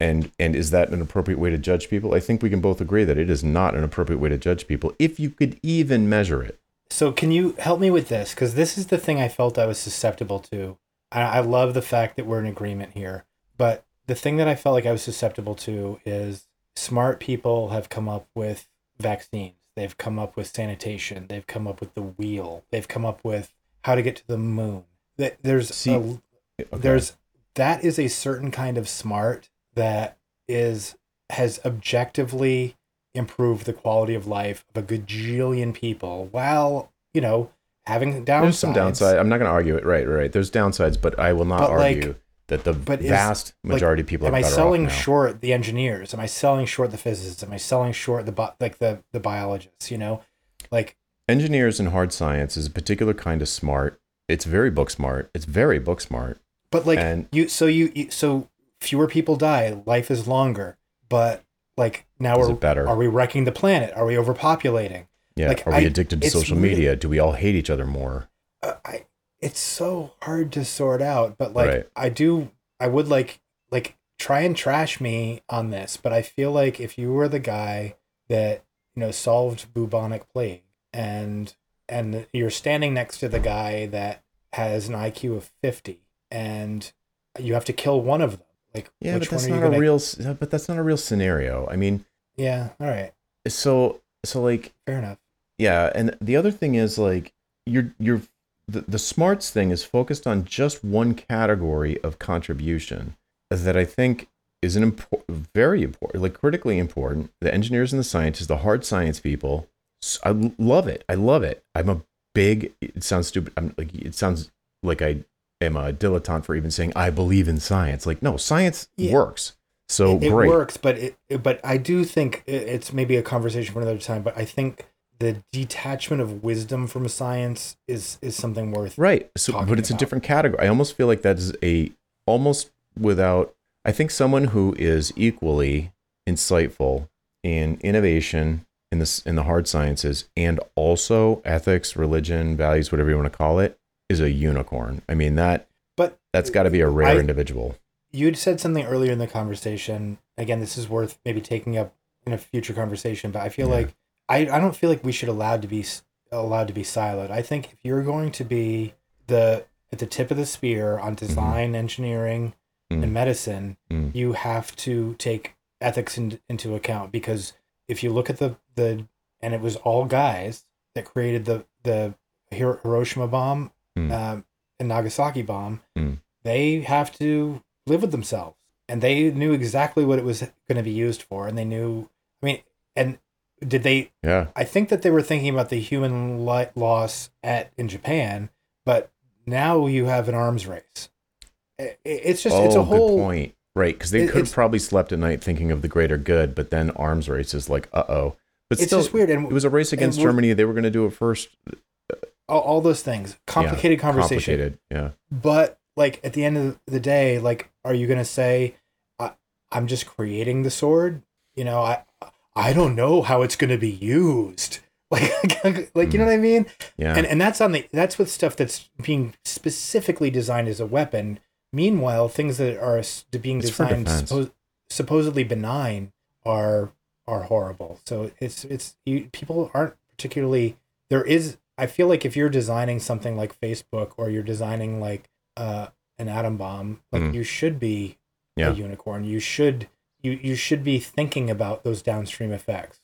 And and is that an appropriate way to judge people? I think we can both agree that it is not an appropriate way to judge people if you could even measure it. So can you help me with this? Because this is the thing I felt I was susceptible to. I, I love the fact that we're in agreement here, but the thing that I felt like I was susceptible to is smart people have come up with vaccines. They've come up with sanitation. They've come up with the wheel. They've come up with how to get to the moon. There's See, a, okay. there's that is a certain kind of smart that is has objectively improved the quality of life of a gajillion people while you know having downsides. There's some downside. I'm not going to argue it. Right, right. There's downsides, but I will not but argue like, that the vast is, majority like, of people. Are. Am I selling short the engineers? Am I selling short the physicists? Am I selling short the like the the biologists? You know, like engineers and hard science is a particular kind of smart. It's very book smart. It's very book smart. But like and, you, so you, you, so fewer people die. Life is longer. But like now we're better. Are we wrecking the planet? Are we overpopulating? Yeah. Like, are we I, addicted to social media? Do we all hate each other more? Uh, I. It's so hard to sort out. But like right. I do, I would like like try and trash me on this. But I feel like if you were the guy that you know solved bubonic plague and and you're standing next to the guy that has an IQ of 50 and you have to kill one of them. Like, yeah, but that's not a gonna... real. But that's not a real scenario. I mean, yeah, all right. So, so like, fair enough. Yeah, and the other thing is like, you're you're the the smarts thing is focused on just one category of contribution that I think is an important, very important, like critically important. The engineers and the scientists, the hard science people, I love it. I love it. I'm a big. It sounds stupid. I'm like it sounds like I am a dilettante for even saying I believe in science. Like, no, science yeah. works. So it, it great. works, but it, but I do think it's maybe a conversation for another time. But I think the detachment of wisdom from science is is something worth right. So, but it's about. a different category. I almost feel like that is a almost without. I think someone who is equally insightful in innovation in this in the hard sciences and also ethics, religion, values, whatever you want to call it, is a unicorn. I mean that but that's got to be a rare I, individual. You had said something earlier in the conversation. Again, this is worth maybe taking up in a future conversation, but I feel yeah. like I, I don't feel like we should allowed to be allowed to be siloed. I think if you're going to be the at the tip of the spear on mm-hmm. design, mm-hmm. engineering, mm-hmm. and medicine, mm-hmm. you have to take ethics in, into account because if you look at the the and it was all guys that created the the Hiroshima bomb mm. um, and Nagasaki bomb, mm. they have to live with themselves, and they knew exactly what it was going to be used for, and they knew. I mean, and did they? Yeah. I think that they were thinking about the human li- loss at in Japan, but now you have an arms race. It, it's just oh, it's a oh, whole point, right? Because they it, could have probably slept at night thinking of the greater good, but then arms race is like, uh oh. But it's still, just weird. And it was a race against Germany. They were going to do it first all, all those things. Complicated yeah, conversation. Complicated, yeah. But like at the end of the day, like, are you gonna say, I, "I'm just creating the sword"? You know, I I don't know how it's gonna be used. Like, like you know mm. what I mean? Yeah. And and that's on the that's with stuff that's being specifically designed as a weapon. Meanwhile, things that are being it's designed suppo- supposedly benign are are horrible. So it's it's you, people aren't particularly there is I feel like if you're designing something like Facebook or you're designing like uh, an atom bomb, like mm. you should be yeah. a unicorn. You should you you should be thinking about those downstream effects.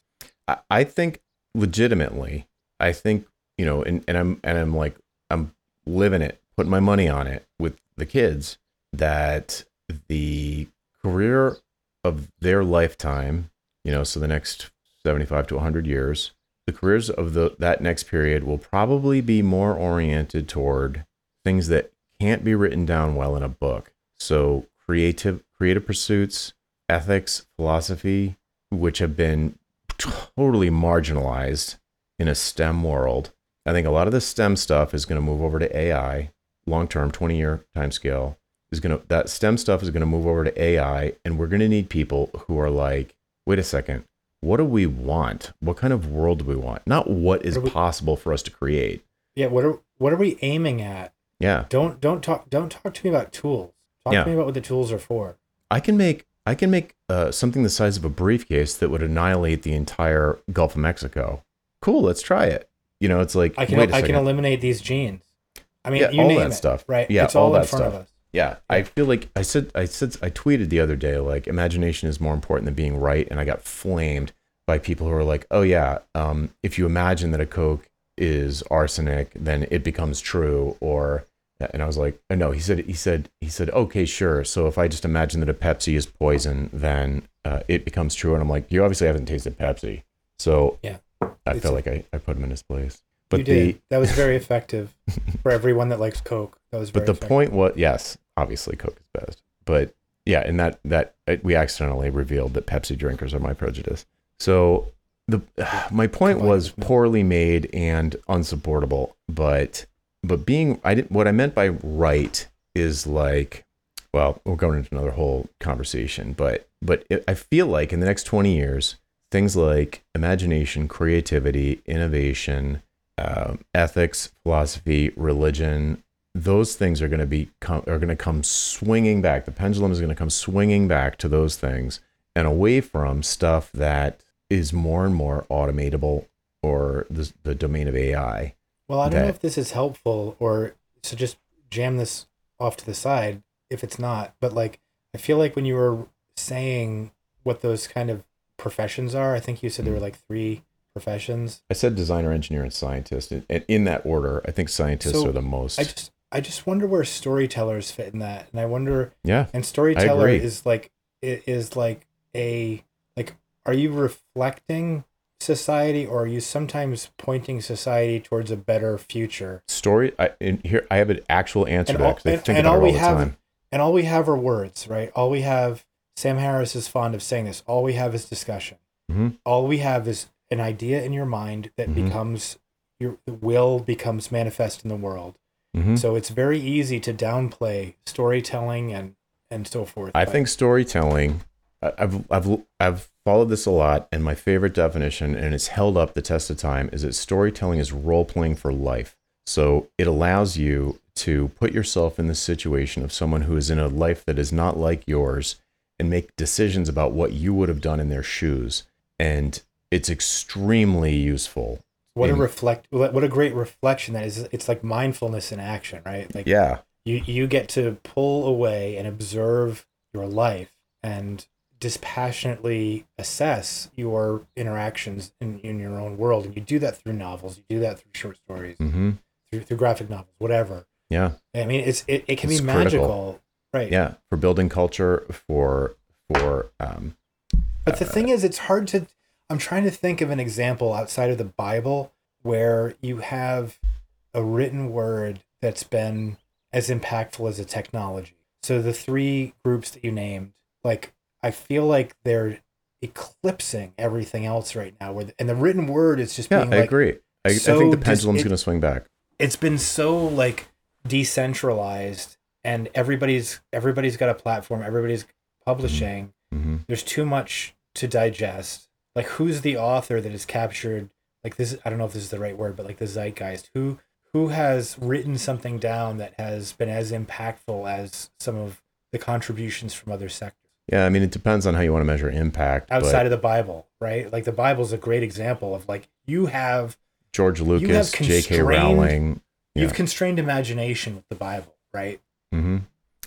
I, I think legitimately, I think you know, and, and I'm and I'm like I'm living it, putting my money on it with the kids that the career of their lifetime you know, so the next 75 to 100 years, the careers of the that next period will probably be more oriented toward things that can't be written down well in a book. So creative creative pursuits, ethics, philosophy, which have been totally marginalized in a STEM world. I think a lot of the STEM stuff is going to move over to AI, long term, 20 year time scale. Is going to that STEM stuff is going to move over to AI, and we're going to need people who are like, wait a second, what do we want? What kind of world do we want? Not what is What we- possible for us to create. Yeah, what are what are we aiming at? Yeah, Don't don't talk don't talk to me about tools. Talk Yeah. to me about what the tools are for. I can make I can make uh, something the size of a briefcase that would annihilate the entire Gulf of Mexico. Cool, let's try it. You know, it's like I can I second. can eliminate these genes. I mean, Yeah, you all name that it, stuff. right? Yeah, it's all, all in that front stuff. of us. Yeah, I feel like I said I said I tweeted the other day like imagination is more important than being right, and I got flamed by people who are like, "Oh yeah, um, if you imagine that a Coke is arsenic, then it becomes true." Or, and I was like, oh, "No." He said he said he said, "Okay, sure." So if I just imagine that a Pepsi is poison, then uh, it becomes true. And I'm like, "You obviously haven't tasted Pepsi." So Yeah. I felt like I, I put him in his place. You But did. the that was very effective for everyone that likes Coke. That was very but the effective. point was yes obviously coke is best but yeah and that that uh, we accidentally revealed that pepsi drinkers are my prejudice so the my point was poorly made and unsupportable but but being i didn't what i meant by right is like well we're going into another whole conversation but but it, i feel like in the next 20 years things like imagination creativity innovation um, ethics philosophy religion those things are going to be come, are going to come swinging back. The pendulum is going to come swinging back to those things and away from stuff that is more and more automatable or the, the domain of AI. Well, I don't know if this is helpful or so just jam this off to the side if it's not. But like, I feel like when you were saying what those kind of professions are, I think you said there were like three professions. I said designer, engineer, and scientist, and in that order. I think scientists So, are the most. I just, I just wonder where storytellers fit in that, and I wonder, yeah, and storyteller is like, i- is like a, like, are you reflecting society, or are you sometimes pointing society towards a better future? story. I in here I have an actual answer And to that all- I and- think and about all it all we the have- time. and all we have are words, right? All we have, Sam Harris is fond of saying this, all we have is discussion. Mhm. All we have is an idea in your mind that Mhm. becomes, your will becomes manifest in the world. Mhm. So it's very easy to downplay storytelling and, and so forth. I But think storytelling. I've I've I've followed this a lot, and my favorite definition, and it's held up the test of time, is that storytelling is role playing for life. So it allows you to put yourself in the situation of someone who is in a life that is not like yours, and make decisions about what you would have done in their shoes, and it's extremely useful. what a reflect, what a great reflection that is. It's like mindfulness in action, right? Like Yeah, you you get to pull away and observe your life and dispassionately assess your interactions in, in your own world and you do that through novels you do that through short stories hmm through, through graphic novels whatever yeah, i mean it's it, it can It's be critical. magical right yeah. For building culture, for for um, but the thing is it's hard to i'm trying to think of an example outside of the bible where you have a written word that's been as impactful as a technology so the three groups that you named like i feel like they're eclipsing everything else right now where and the written word is just yeah. being I like agree. I, I think the pendulum's going to swing back. it's been so like decentralized and everybody's everybody's got a platform everybody's publishing hmm there's too much to digest. Like who's the author that has captured like this I don't know if this is the right word, but like the zeitgeist. Who who has written something down that has been as impactful as some of the contributions from other sectors Yeah, I mean, it depends on how you want to measure impact. outside of the Bible, right? Like the Bible's a great example of like you have George Lucas, J.K. Rowling. you've constrained imagination with the Bible, right? hmm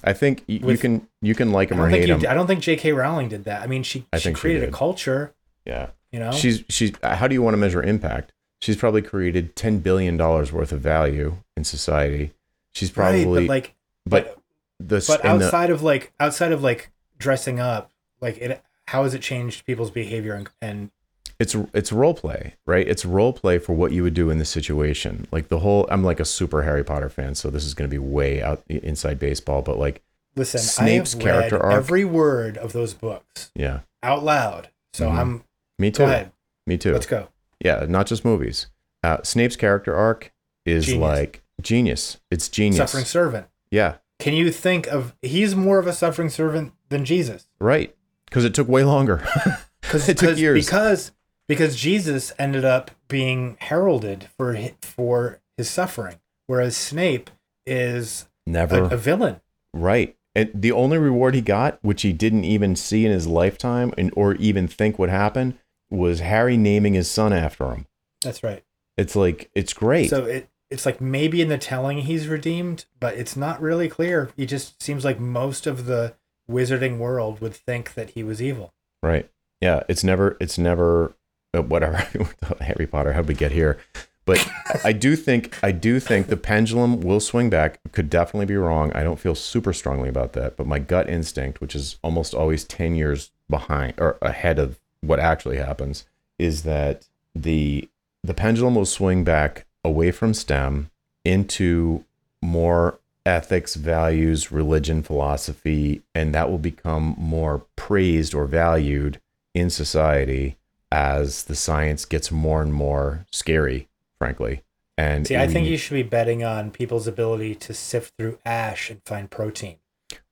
I think you With- can you can like I him or don't think hate him. I don't think J.K. Rowling did that. I mean, she I she think she created a culture, Yeah, you know. she's she's. How do you want to measure impact? She's probably created ten billion dollars worth of value in society. She's probably, right, but like but the but and the- outside of like outside of like dressing up like it how has it changed people's behavior and, and it's it's role play, right? It's role play for what you would do in the situation. Like the whole, I'm like a super Harry Potter fan, so this is going to be way out inside baseball. But like, listen, Snape's I have character arc- every word of those books yeah, out loud. So Mhm. I'm me go too. ahead. Me too. Let's go. Yeah, not just movies. Uh, Snape's character arc is Genius. like genius. It's genius. Suffering servant. Yeah, Can you think of he's more of a suffering servant than Jesus? right. Because it took way longer. Because It took years. because because Jesus ended up being heralded for hi- for his suffering, whereas Snape is a, Never. a villain. Right. And the only reward he got, which he didn't even see in his lifetime and, or even think would happen, was Harry naming his son after him. That's right. It's like, it's great. So it it's like maybe in the telling he's redeemed, but it's not really clear. He just seems like most of the wizarding world would think that he was evil. right. Yeah. It's never, it's never, uh, whatever. Harry Potter, how'd we get here? But I do think, I do think the pendulum will swing back. Could definitely be wrong. I don't feel super strongly about that. But my gut instinct, which is almost always 10 years behind or ahead of what actually happens, is that the the pendulum will swing back away from STEM into more ethics, values, religion, philosophy, and that will become more praised or valued in society as the science gets more and more scary, frankly. And See, I think you should be betting on people's ability to sift through ash and find protein.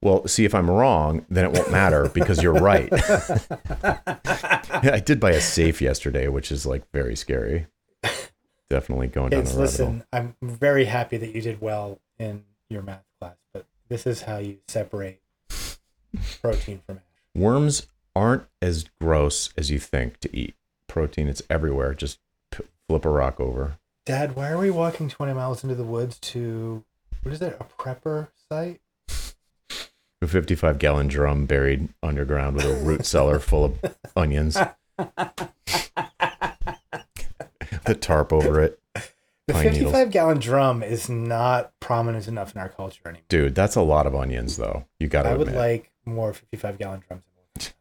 Well, see if I'm wrong, then it won't matter because you're right. I did buy a safe yesterday, which is like very scary. Definitely going down Kids, the rabbit hole. listen, I'm very happy that you did well in your math class, but this is how you separate protein from ash. Worms aren't as gross as you think to eat. Protein, it's everywhere. Just p- flip a rock over. Dad, why are we walking 20 miles into the woods to what is it? A prepper site? A 55 gallon drum buried underground with a root cellar full of onions. the tarp over it. The 55 needles. gallon drum is not prominent enough in our culture anymore. Dude, that's a lot of onions, though. You got to I would admit. like more 55 gallon drums.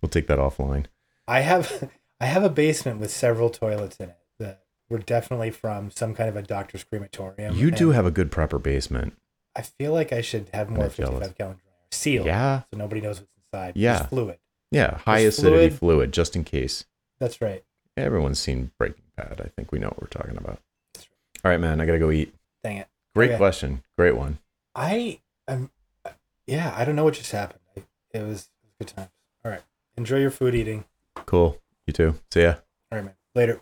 we'll take that offline. I have I have a basement with several toilets in it that were definitely from some kind of a doctor's crematorium. You do have a good proper basement. I feel like I should have more 55 gallon drums sealed Yeah. so nobody knows what's inside. Yeah. Just fluid. Yeah. High There's acidity fluid. fluid, just in case. That's right. Everyone's seen Breaking Bad. I think we know what we're talking about. All right, man. I got to go eat. Dang it. Great Okay. question. Great one. I am yeah, I don't know what just happened. I, it was it was good times. All right. Enjoy your food eating. Cool. You too. See ya. All right, man. Later.